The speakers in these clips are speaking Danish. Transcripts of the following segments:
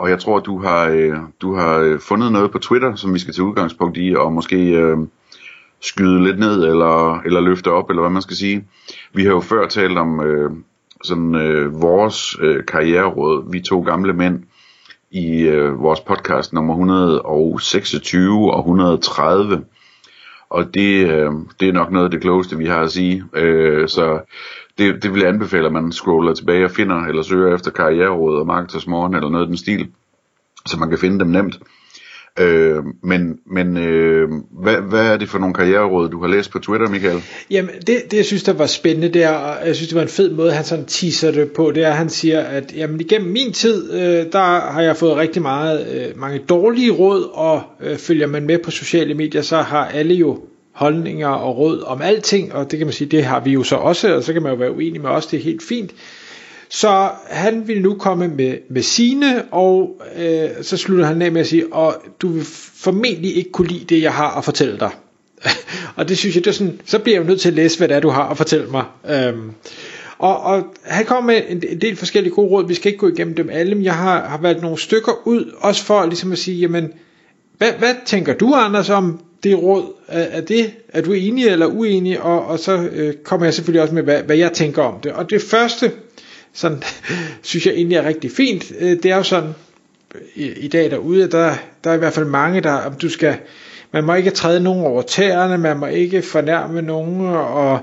Og jeg tror, du har, øh, du har øh, fundet noget på Twitter, som vi skal tage udgangspunkt i, og måske øh, skyde lidt ned, eller, eller løfte op, eller hvad man skal sige. Vi har jo før talt om øh, sådan øh, vores øh, karriereråd, vi to gamle mænd, i øh, vores podcast nummer 126 og 130. Og det, øh, det er nok noget af det klogeste, vi har at sige. Øh, så det, det vil jeg anbefale, at man scroller tilbage og finder, eller søger efter karriereråd og marketers morgen, eller noget af den stil, så man kan finde dem nemt. Øh, men men øh, hvad, hvad er det for nogle karriereråd, du har læst på Twitter, Michael? Jamen, det, det jeg synes, der var spændende der, og jeg synes, det var en fed måde, han sådan teaser det på, det er, at han siger, at jamen, igennem min tid, øh, der har jeg fået rigtig meget, øh, mange dårlige råd, og øh, følger man med på sociale medier, så har alle jo holdninger og råd om alting, og det kan man sige, det har vi jo så også, og så kan man jo være uenig med os, det er helt fint. Så han vil nu komme med, med sine, og øh, så slutter han af med at sige, og du vil formentlig ikke kunne lide det, jeg har at fortælle dig. og det synes jeg, det er sådan, så bliver jeg jo nødt til at læse, hvad det er, du har at fortælle mig. Øhm, og, og han kommer med en, en del forskellige gode råd, vi skal ikke gå igennem dem alle, men jeg har, har valgt nogle stykker ud, også for ligesom at sige, jamen, hvad, hvad tænker du, Anders, om det råd? Er, er, det, er du enig eller uenig? Og, og så øh, kommer jeg selvfølgelig også med, hvad, hvad jeg tænker om det. Og det første, sådan, synes jeg egentlig er rigtig fint, øh, det er jo sådan, i, i dag derude, der, der er i hvert fald mange, der, om du skal, man må ikke træde nogen over tæerne, man må ikke fornærme nogen, og,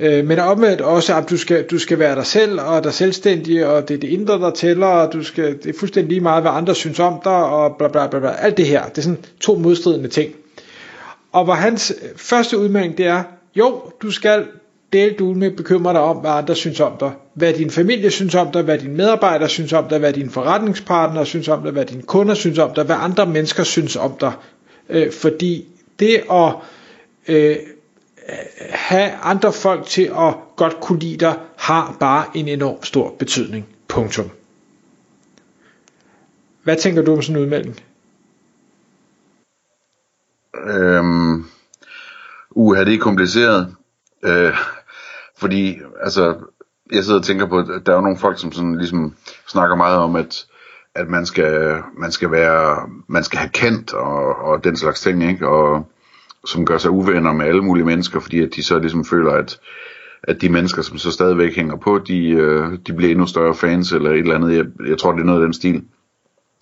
øh, men omvendt også, at du skal, du skal være dig selv, og dig selvstændig, og det er det indre, der tæller, og du skal, det er fuldstændig lige meget, hvad andre synes om dig, og bla bla bla, bla. alt det her, det er sådan to modstridende ting. Og hvor hans øh, første udmelding, det er, jo, du skal dele du med bekymre dig om, hvad andre synes om dig. Hvad din familie synes om dig, hvad dine medarbejdere synes om dig, hvad dine forretningspartnere synes om dig, hvad dine kunder synes om dig, hvad andre mennesker synes om dig. Øh, fordi det at øh, have andre folk til at godt kunne lide dig, har bare en enorm stor betydning. Punktum. Hvad tænker du om sådan en udmelding? Øhm, uha, det er kompliceret. Øh, fordi, altså, jeg sidder og tænker på, at der er jo nogle folk, som sådan ligesom snakker meget om, at, at man skal, man skal være, man skal have kendt og, og den slags ting, ikke? Og som gør sig uvenner med alle mulige mennesker, fordi at de så ligesom føler, at, at de mennesker, som så stadigvæk hænger på, de, øh, de bliver endnu større fans eller et eller andet. Jeg, jeg tror, det er noget af den stil.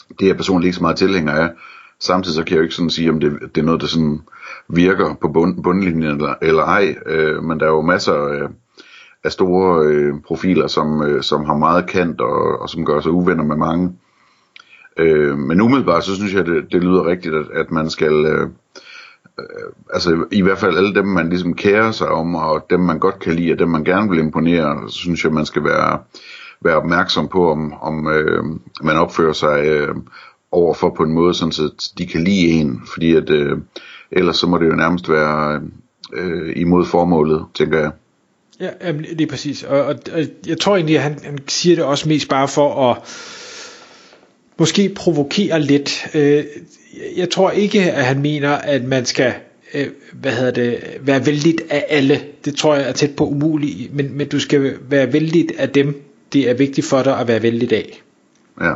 Det er jeg personligt ikke så meget tilhænger af. Samtidig så kan jeg jo ikke sådan sige, om det, det er noget, der sådan virker på bund, bundlinjen eller, eller ej. Øh, men der er jo masser af, af store øh, profiler, som, øh, som har meget kant og, og som gør sig uvenner med mange. Øh, men umiddelbart så synes jeg, det, det lyder rigtigt, at, at man skal... Øh, øh altså i hvert fald alle dem, man ligesom kærer sig om, og dem man godt kan lide, og dem man gerne vil imponere, så synes jeg, man skal være, være opmærksom på, om, om øh, man opfører sig øh, overfor på en måde, sådan så de kan lide en, fordi at øh, ellers så må det jo nærmest være øh, imod formålet, tænker jeg. Ja, jamen, det er præcis, og, og, og jeg tror egentlig, at han, han siger det også mest bare for at måske provokere lidt. Øh, jeg tror ikke, at han mener, at man skal øh, hvad hedder det, være vældigt af alle. Det tror jeg er tæt på umuligt, men, men du skal være vældigt af dem, det er vigtigt for dig at være vældigt af. Ja.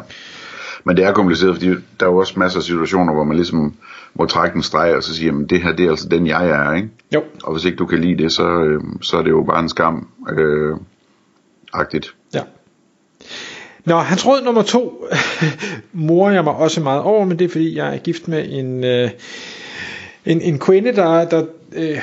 Men det er kompliceret, fordi der er jo også masser af situationer, hvor man ligesom må trække en streg og så sige, at det her det er altså den jeg er, ikke? Jo. Og hvis ikke du kan lide det, så, øh, så er det jo bare en skam. Øh, agtigt. Ja. Nå, hans råd nummer to, morer jeg mig også meget over, men det er fordi, jeg er gift med en, øh, en, en kvinde, der, der øh,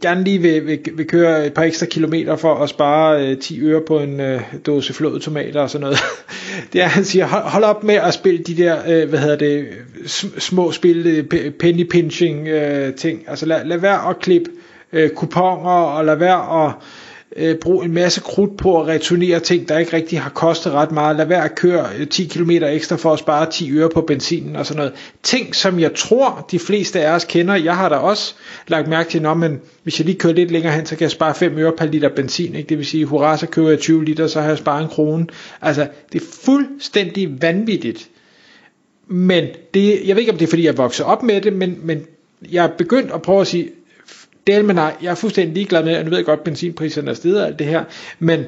gerne lige vil, vil, vil køre et par ekstra kilometer for at spare øh, 10 øre på en øh, dåse flåede tomater og sådan noget. det er, han siger, hold, hold op med at spille de der, øh, hvad hedder det, små spil, øh, penny pinching øh, ting. Altså lad, lad være at klippe øh, kuponer, og lad være at øh, brug en masse krudt på at returnere ting, der ikke rigtig har kostet ret meget. Lad være at køre øh, 10 km ekstra for at spare 10 øre på benzinen og sådan noget. Ting, som jeg tror, de fleste af os kender. Jeg har da også lagt mærke til, at hvis jeg lige kører lidt længere hen, så kan jeg spare 5 øre per liter benzin. Ikke? Det vil sige, hurra, så køber jeg 20 liter, så har jeg sparet en krone. Altså, det er fuldstændig vanvittigt. Men det, jeg ved ikke, om det er, fordi jeg voksede op med det, men, men jeg er begyndt at prøve at sige, del med nej, jeg er fuldstændig ligeglad med, og nu ved jeg godt, at benzinpriserne er steget og alt det her, men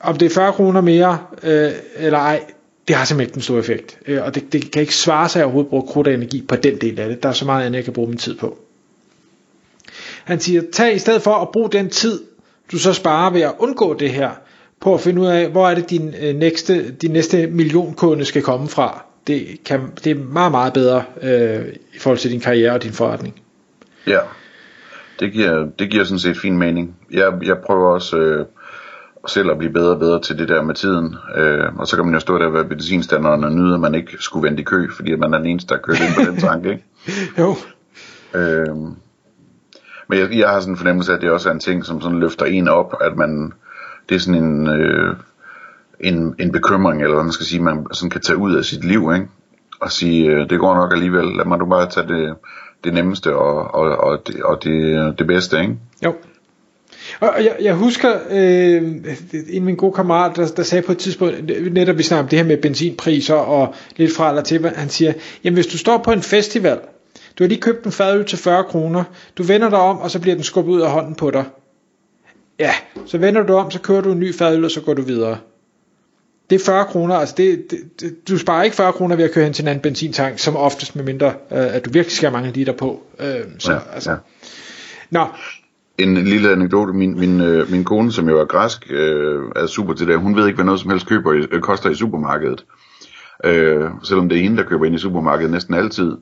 om det er 40 kroner mere, øh, eller ej, det har simpelthen ikke den store effekt. Øh, og det, det kan ikke svare sig at overhovedet bruge krudt og energi på den del af det. Der er så meget andet, jeg kan bruge min tid på. Han siger, tag i stedet for at bruge den tid, du så sparer ved at undgå det her, på at finde ud af, hvor er det din, øh, næste, din næste millionkunde skal komme fra. Det, kan, det er meget, meget bedre øh, i forhold til din karriere og din forretning. Ja det giver, det giver sådan set fin mening. Jeg, jeg prøver også øh, selv at blive bedre og bedre til det der med tiden. Øh, og så kan man jo stå der ved benzinstanderen og nyde, at man ikke skulle vente i kø, fordi man er den eneste, der kører ind på den tanke. Ikke? jo. Øh, men jeg, jeg har sådan en fornemmelse af, at det også er en ting, som sådan løfter en op, at man, det er sådan en, øh, en, en bekymring, eller hvad man skal sige, man sådan kan tage ud af sit liv, ikke? Og sige, øh, det går nok alligevel, lad mig du bare tage det, det nemmeste og, og, og, det, og det, det bedste, ikke? Jo. Og jeg, jeg husker øh, en af mine gode kammerater, der, der sagde på et tidspunkt, netop vi snakker om det her med benzinpriser og lidt fra eller til, han siger, jamen hvis du står på en festival, du har lige købt en fadøl til 40 kroner, du vender dig om, og så bliver den skubbet ud af hånden på dig. Ja, så vender du om, så kører du en ny fadøl, og så går du videre det er 40 kroner, altså det, det, du sparer ikke 40 kroner ved at køre hen til en anden benzintank, som oftest med mindre, øh, at du virkelig skal have mange liter på. Øh, så, ja, altså. ja. Nå. En lille anekdote, min, min, øh, min kone, som jo er græsk, øh, er super til det, hun ved ikke, hvad noget som helst køber i, øh, koster i supermarkedet. Øh, selvom det er hende, der køber ind i supermarkedet næsten altid.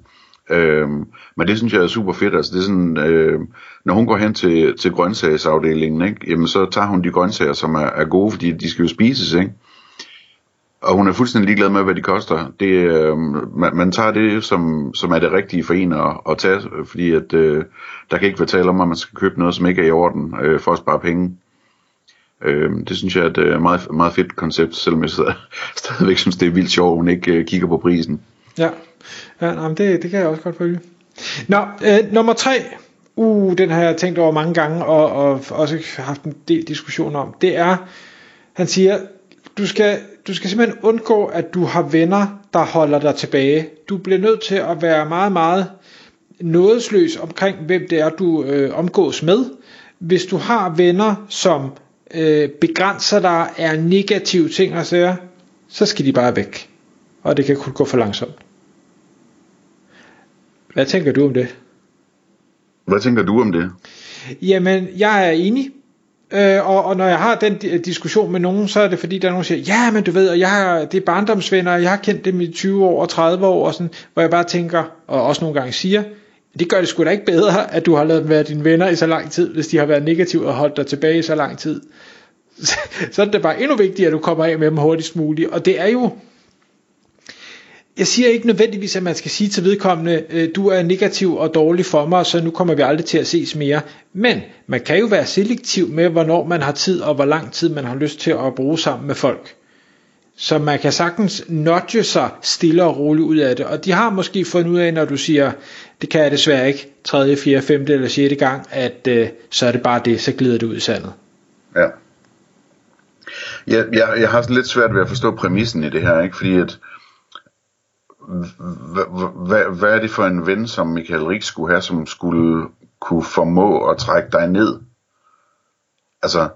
Øh, men det synes jeg er super fedt, altså det er sådan, øh, når hun går hen til, til grøntsagsafdelingen, ikke, jamen så tager hun de grøntsager, som er, er gode, fordi de skal jo spises, ikke? Og hun er fuldstændig ligeglad med, hvad de koster. Det, øh, man, man tager det, som, som er det rigtige for en at, at tage, fordi at, øh, der kan ikke være tale om, at man skal købe noget, som ikke er i orden, øh, for at spare penge. Øh, det synes jeg er et øh, meget, meget fedt koncept, selvom jeg stadigvæk synes, det er vildt sjovt, at hun ikke øh, kigger på prisen. Ja, ja nej, det, det kan jeg også godt følge. Nå, øh, nummer tre. Uh, den har jeg tænkt over mange gange, og, og også haft en del diskussion om. Det er, han siger, du skal, du skal simpelthen undgå, at du har venner, der holder dig tilbage. Du bliver nødt til at være meget, meget nådesløs omkring, hvem det er, du øh, omgås med. Hvis du har venner, som øh, begrænser dig, er negative ting og sager, så skal de bare væk. Og det kan kun gå for langsomt. Hvad tænker du om det? Hvad tænker du om det? Jamen, jeg er enig. Øh, og, og når jeg har den diskussion med nogen, så er det fordi, der er nogen, der siger, ja, men du ved, og jeg har, det er barndomsvenner, og jeg har kendt dem i 20 år og 30 år, og sådan, hvor jeg bare tænker, og også nogle gange siger, det gør det sgu da ikke bedre, at du har lavet dem være dine venner i så lang tid, hvis de har været negative og holdt dig tilbage i så lang tid. Så er det bare endnu vigtigere, at du kommer af med dem hurtigst muligt. Og det er jo, jeg siger ikke nødvendigvis, at man skal sige til vedkommende, øh, du er negativ og dårlig for mig, så nu kommer vi aldrig til at ses mere. Men man kan jo være selektiv med, hvornår man har tid, og hvor lang tid man har lyst til at bruge sammen med folk. Så man kan sagtens nudge sig stille og roligt ud af det. Og de har måske fundet ud af, når du siger, det kan jeg desværre ikke, 3., 4., 5. eller sjette gang, at øh, så er det bare det, så glider det ud i sandet. Ja. Jeg, jeg, jeg har sådan lidt svært ved at forstå præmissen i det her, ikke? fordi at hvad, hvad er det for en ven, som Michael Rik skulle have, som skulle kunne formå at trække dig ned? Altså,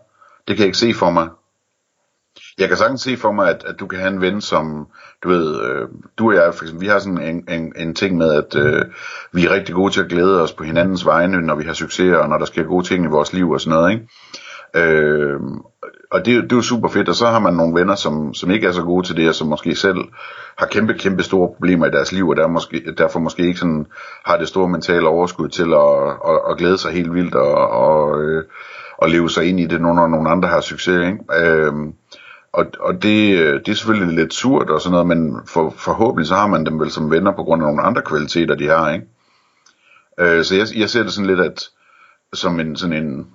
det kan jeg ikke se for mig. Jeg kan sagtens se for mig, at, at du kan have en ven, som, du ved, øh, du og jeg, for eksempel, vi har sådan en, en, en ting med, at øh, vi er rigtig gode til at glæde os på hinandens vegne, når vi har succes, og når der sker gode ting i vores liv og sådan noget, ikke? Øh, og det, det er jo super fedt, og så har man nogle venner, som, som ikke er så gode til det, og som måske selv har kæmpe, kæmpe store problemer i deres liv, og der måske, derfor måske ikke sådan, har det store mentale overskud til at, at, at glæde sig helt vildt, og, og, øh, og leve sig ind i det, når nogle andre har succes. Ikke? Øh, og, og det, det er selvfølgelig lidt surt og sådan noget, men for, forhåbentlig så har man dem vel som venner på grund af nogle andre kvaliteter, de har. Ikke? Øh, så jeg, jeg ser det sådan lidt at, som en, sådan en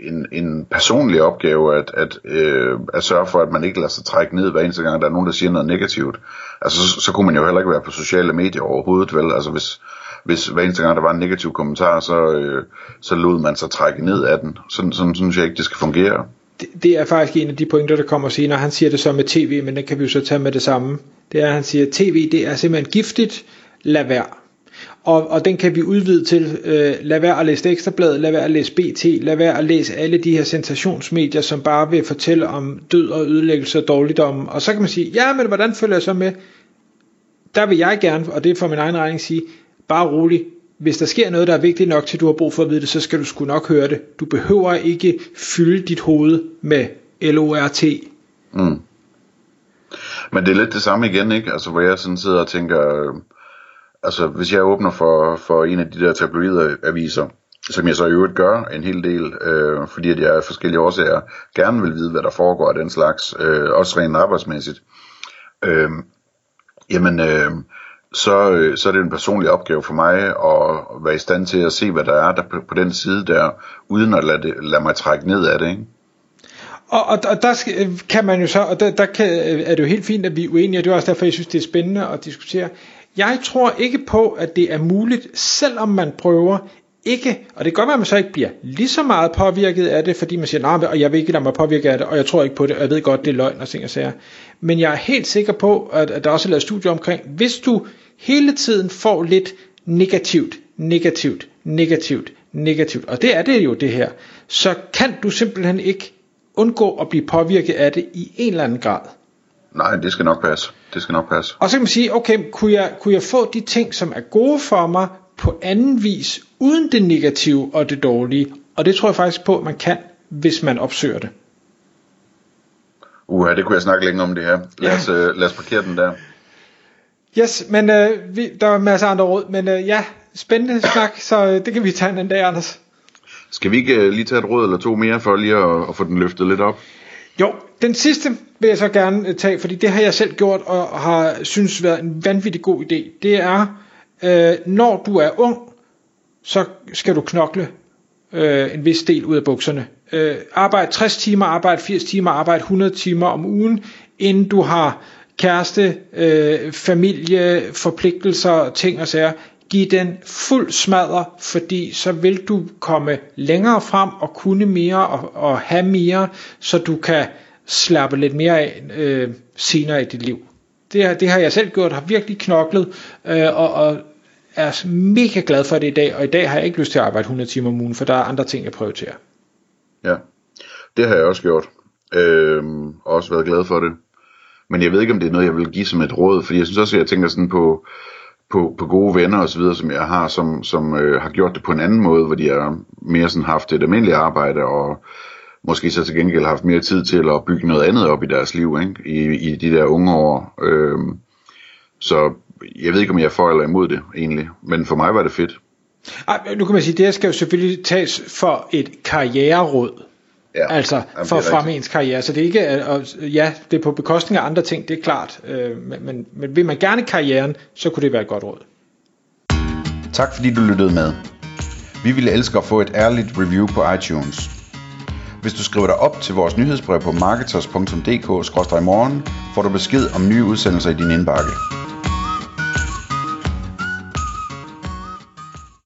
en, en personlig opgave at, at, øh, at sørge for, at man ikke lader sig trække ned hver eneste gang, der er nogen, der siger noget negativt. Altså, så, så kunne man jo heller ikke være på sociale medier overhovedet, vel? Altså, hvis, hvis hver eneste gang, der var en negativ kommentar, så, øh, så lod man sig trække ned af den. Sådan, sådan synes jeg ikke, det skal fungere. Det, det er faktisk en af de pointer, der kommer senere. Han siger det så med tv, men det kan vi jo så tage med det samme. Det er, at han siger, at tv det er simpelthen giftigt. Lad være og, og den kan vi udvide til, øh, lad være at læse Ekstrablad, lad være at læse BT, lad være at læse alle de her sensationsmedier, som bare vil fortælle om død og ødelæggelse og dårligdom, og så kan man sige, ja, men hvordan følger jeg så med? Der vil jeg gerne, og det er for min egen regning sige, bare rolig, hvis der sker noget, der er vigtigt nok til, du har brug for at vide det, så skal du sgu nok høre det. Du behøver ikke fylde dit hoved med LORT. Mm. Men det er lidt det samme igen, ikke? Altså, hvor jeg sådan sidder og tænker, øh, altså hvis jeg åbner for, for en af de der tabloide aviser, som jeg så i øvrigt gør en hel del, øh, fordi at jeg af forskellige årsager gerne vil vide, hvad der foregår af den slags, øh, også rent arbejdsmæssigt, øh, jamen øh, så, øh, så er det en personlig opgave for mig at være i stand til at se, hvad der er der på, på den side der, uden at lade, det, lade mig trække ned af det, ikke? Og, og, og der kan man jo så, og der, der kan, er det jo helt fint, at vi er uenige, og det er også derfor, jeg synes, det er spændende at diskutere. Jeg tror ikke på, at det er muligt, selvom man prøver ikke, og det kan godt være, at man så ikke bliver lige så meget påvirket af det, fordi man siger, nej, og jeg vil ikke lade mig påvirke af det, og jeg tror ikke på det, og jeg ved godt, det er løgn og ting og sager. Men jeg er helt sikker på, at, at der også er lavet studier omkring, hvis du hele tiden får lidt negativt, negativt, negativt, negativt, og det er det jo det her, så kan du simpelthen ikke undgå at blive påvirket af det i en eller anden grad. Nej, det skal nok passe. Det skal nok passe. Og så kan man sige, okay, kunne jeg, kunne jeg få de ting, som er gode for mig, på anden vis, uden det negative og det dårlige? Og det tror jeg faktisk på, at man kan, hvis man opsøger det. Uha, det kunne jeg snakke længe om det her. Lad os, ja. øh, lad os parkere den der. Yes, men øh, vi, der er masser af andre råd, men øh, ja, spændende snak, så øh, det kan vi tage en anden dag, Anders. Skal vi ikke øh, lige tage et råd eller to mere for lige at, at få den løftet lidt op? Jo, den sidste vil jeg så gerne øh, tage, fordi det har jeg selv gjort og har synes været en vanvittig god idé. Det er, øh, når du er ung, så skal du knokle øh, en vis del ud af bukserne. Øh, arbejde 60 timer, arbejde 80 timer, arbejde 100 timer om ugen, inden du har kæreste, øh, familie, forpligtelser, ting og sager. Giv den fuld smadre, fordi så vil du komme længere frem og kunne mere og, og have mere, så du kan slappe lidt mere af øh, senere i dit liv. Det, det har jeg selv gjort, har virkelig knoklet, øh, og, og er mega glad for det i dag, og i dag har jeg ikke lyst til at arbejde 100 timer om ugen, for der er andre ting, jeg prioriterer. Ja, det har jeg også gjort, øh, og også været glad for det. Men jeg ved ikke, om det er noget, jeg vil give som et råd, fordi jeg synes også, at jeg tænker sådan på, på, på gode venner og så videre, som jeg har, som, som øh, har gjort det på en anden måde, hvor de har mere sådan haft et almindeligt arbejde, og måske så til gengæld haft mere tid til at bygge noget andet op i deres liv, ikke? I, i de der unge år. Øh, så jeg ved ikke, om jeg er for eller imod det egentlig, men for mig var det fedt. Ej, nu kan man sige, det her skal jo selvfølgelig tages for et karriereråd. Ja, altså for at fremme ens karriere. Så det er ikke, og ja, det er på bekostning af andre ting, det er klart. Øh, men, men, men vil man gerne karrieren, så kunne det være et godt råd. Tak fordi du lyttede med. Vi ville elske at få et ærligt review på iTunes. Hvis du skriver dig op til vores nyhedsbrev på marketers.dk-morgen, får du besked om nye udsendelser i din indbakke.